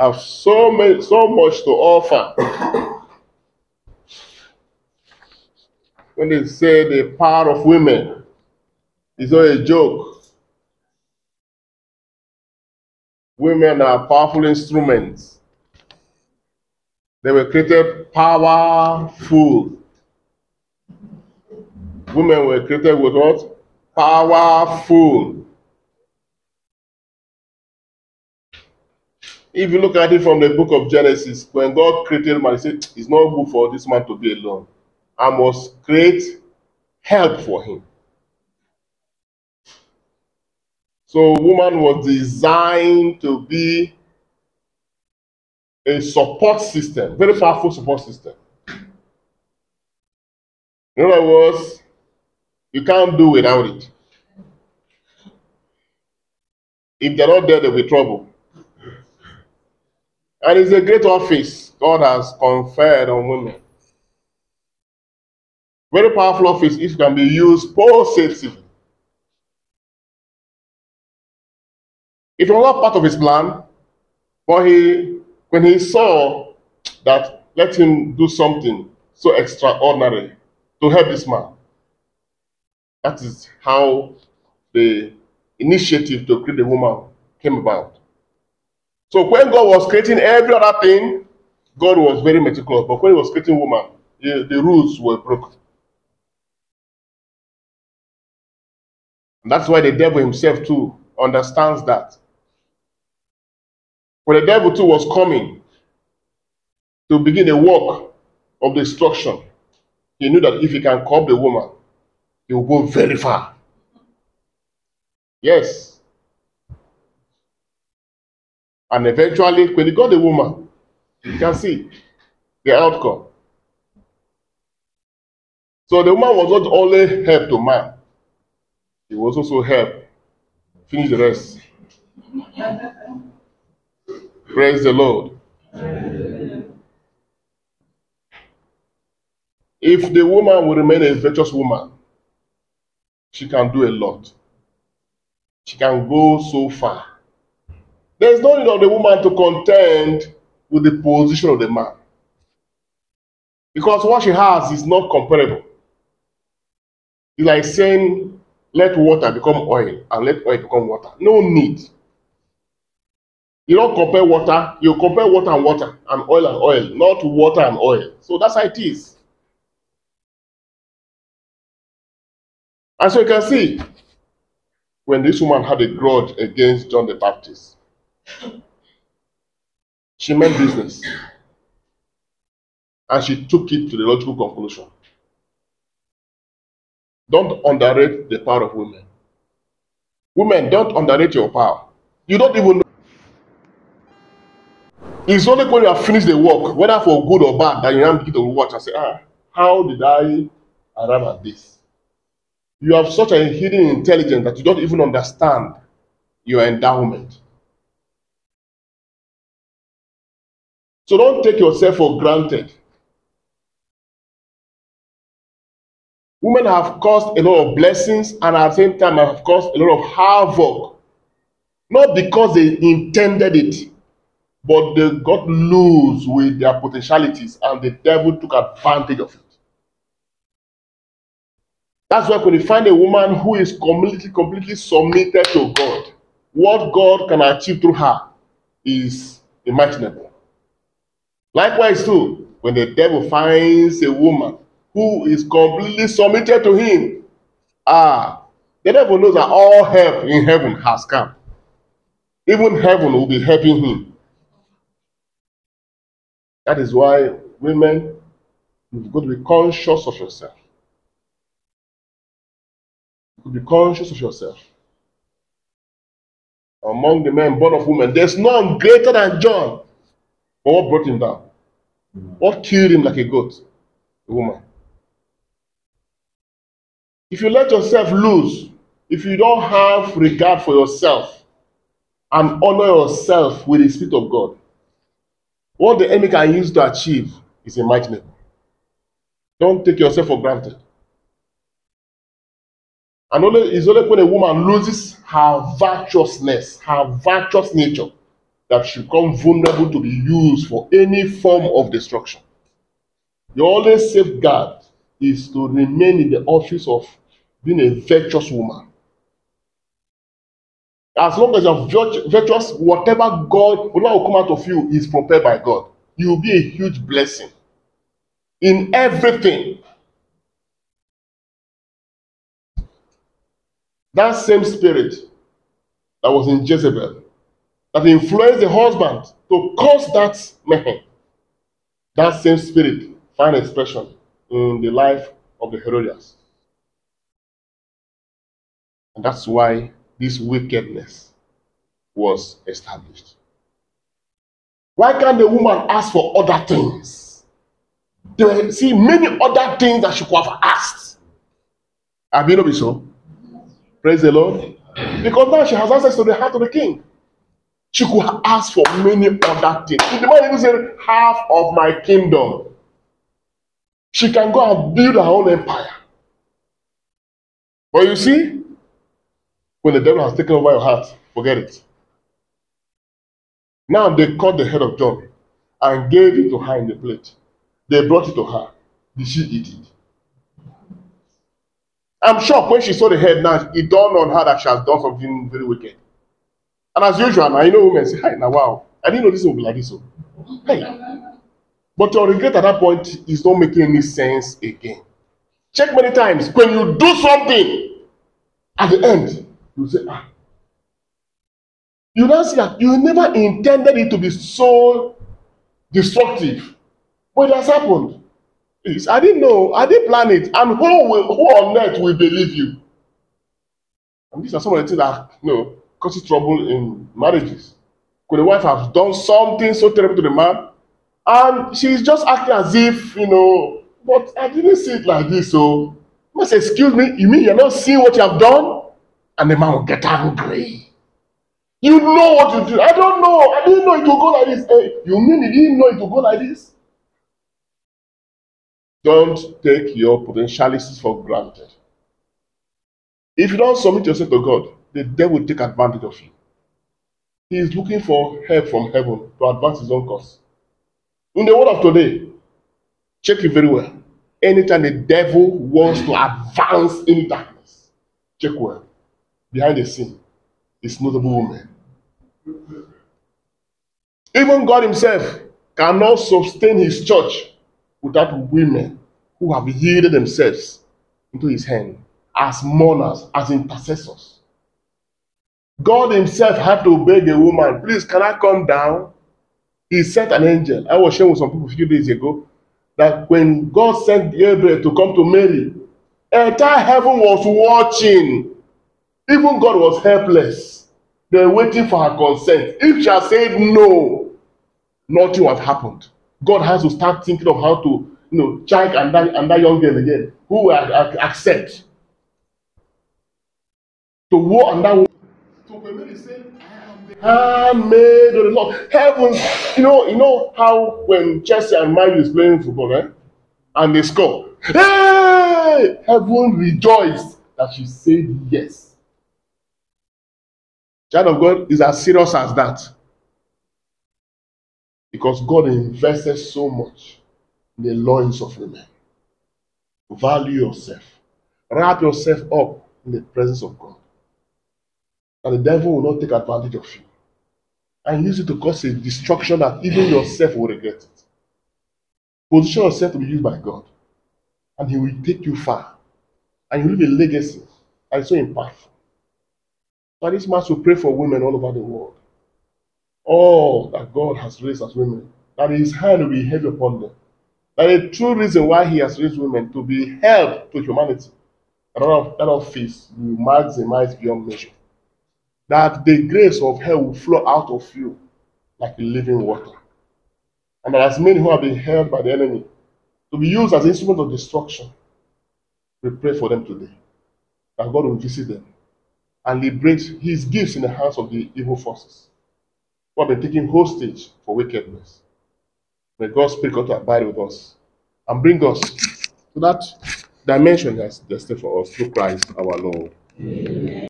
have so many, so much to offer. when they say the power of women is not a joke, women are powerful instruments. They were created powerful. Women were created with what? Powerful. If you look at it from the book of Genesis, when God created man, He said, It's not good for this man to be alone. I must create help for him. So, woman was designed to be a support system, very powerful support system. In other words, you can't do without it. If they're not there, there'll be trouble. And it's a great office God has conferred on women. Very powerful office if it can be used positively. It was not part of his plan, but he, when he saw that, let him do something so extraordinary to help this man. That is how the initiative to create the woman came about. So when God was creating every other thing, God was very meticulous. But when he was creating woman, the, the rules were broken. And that's why the devil himself too understands that. When the devil too was coming to begin a work of destruction, he knew that if he can curb the woman, he will go very far. Yes. And eventually, when he got the woman, you can see the outcome. So the woman was not only help to man, he was also help. Finish the rest. Praise the Lord. If the woman will remain a virtuous woman, she can do a lot. She can go so far. There's no need of the woman to contend with the position of the man. Because what she has is not comparable. It's like saying, let water become oil and let oil become water. No need. You don't compare water, you compare water and water and oil and oil, not water and oil. So that's how it is. And so you can see when this woman had a grudge against John the Baptist, she meant business. And she took it to the logical conclusion. Don't underrate the power of women. Women, don't underrate your power. You don't even know. It's only when you have finished the work, whether for good or bad, that you now begin to watch and say, ah, how did I arrive at this? You have such a hidden intelligence that you don't even understand your endowment. So don't take yourself for granted. Women have caused a lot of blessings and at the same time have caused a lot of havoc. Not because they intended it, but they got loose with their potentialities and the devil took advantage of it. That's why when you find a woman who is completely, completely submitted to God, what God can achieve through her is imaginable. Likewise, too, when the devil finds a woman who is completely submitted to him, ah, the devil knows that all help in heaven has come. Even heaven will be helping him. That is why women, you've got to be conscious of yourself. You be conscious of yourself. Among the men born of women, there's none greater than John. But what brought him down? What killed him like a goat? A woman. If you let yourself loose, if you don't have regard for yourself and honor yourself with the Spirit of God, what the enemy can use to achieve is imaginable. Don't take yourself for granted. And only it's only when a woman loses her virtuousness, her virtuous nature, that should come vulnerable to be used for any form of destruction. The only safeguard is to remain in the office of being a virtuous woman. As long as you're virtuous, whatever God, whatever will come out of you is prepared by God. You will be a huge blessing in everything. That same spirit that was in Jezebel, that influenced the husband to cause that mayhem, that same spirit find expression in the life of the Herodias. And that's why this wickedness was established. Why can't the woman ask for other things? There see many other things that she could have asked. Have you not so? Praise the Lord. Because now she has access to the heart of the king. She could ask for many other things. The man even said, half of my kingdom, she can go and build her own empire. But you see, when the devil has taken over your heart, forget it. Now they cut the head of John and gave it to her in the plate. They brought it to her. Did she eat it? I'm sure when she saw the head now, it dawned on her that she has done something very wicked. And as usual, now you know women say, Hi, now wow, I didn't know this would be like this. So. Oh. Hey. But your regret at that point is not making any sense again. Check many times. When you do something, at the end, you say, ah. You now see that you never intended it to be so destructive. But it has happened. It's, I didn't know. I didn't plan it. And who, will, who on earth will believe you? And these are some of the things that you know, causes trouble in marriages. Could the wife have done something so terrible to the man? And she's just acting as if, you know, but I didn't see it like this. So, must excuse me, you mean you're not seeing what you have done? And the man will get angry. You know what you do. I don't know. I didn't know it would go like this. Hey, you mean you didn't know it would go like this? Don't take your potentialities for granted. If you don't submit yourself to God, the devil will take advantage of you. He is looking for help from heaven to advance his own cause. In the world of today, check it very well. Anytime the devil wants to advance in darkness, check well. Behind the scene is notable women. Even God Himself cannot sustain His church without women who have yielded themselves into His hand as mourners, as intercessors. God Himself had to beg a woman, please, can I come down? He sent an angel. I was sharing with some people a few days ago that when God sent Gabriel to come to Mary, entire heaven was watching. Even God was helpless. They were waiting for her consent. If she had said no, nothing would have happened. God has to start thinking of how to, you know, check and that, and that young girl again, who will accept. To war and that. Said, handmaid of the Lord. Heaven, you know, you know how when Chelsea and Man is playing football, eh? And they score. Hey! Heaven rejoiced that she said yes. Child of God is as serious as that. Because God invested so much in the loins of women. Value yourself. Wrap yourself up in the presence of God. And the devil will not take advantage of you and use it to cause a destruction that even yourself will regret it. Position yourself to be used by God, and He will take you far, and you leave a legacy and so impactful. So this mass will pray for women all over the world. All that God has raised as women, that His hand will be heavy upon them. That the true reason why He has raised women to be help to humanity, that of that office will maximize beyond measure that the grace of hell will flow out of you like a living water. And there are as many who have been held by the enemy to be used as instruments of destruction. We pray for them today that God will visit them and liberate his gifts in the hands of the evil forces who have been taken hostage for wickedness. May God's Spirit come to abide with us and bring us to that dimension that's destined for us through Christ our Lord. Amen.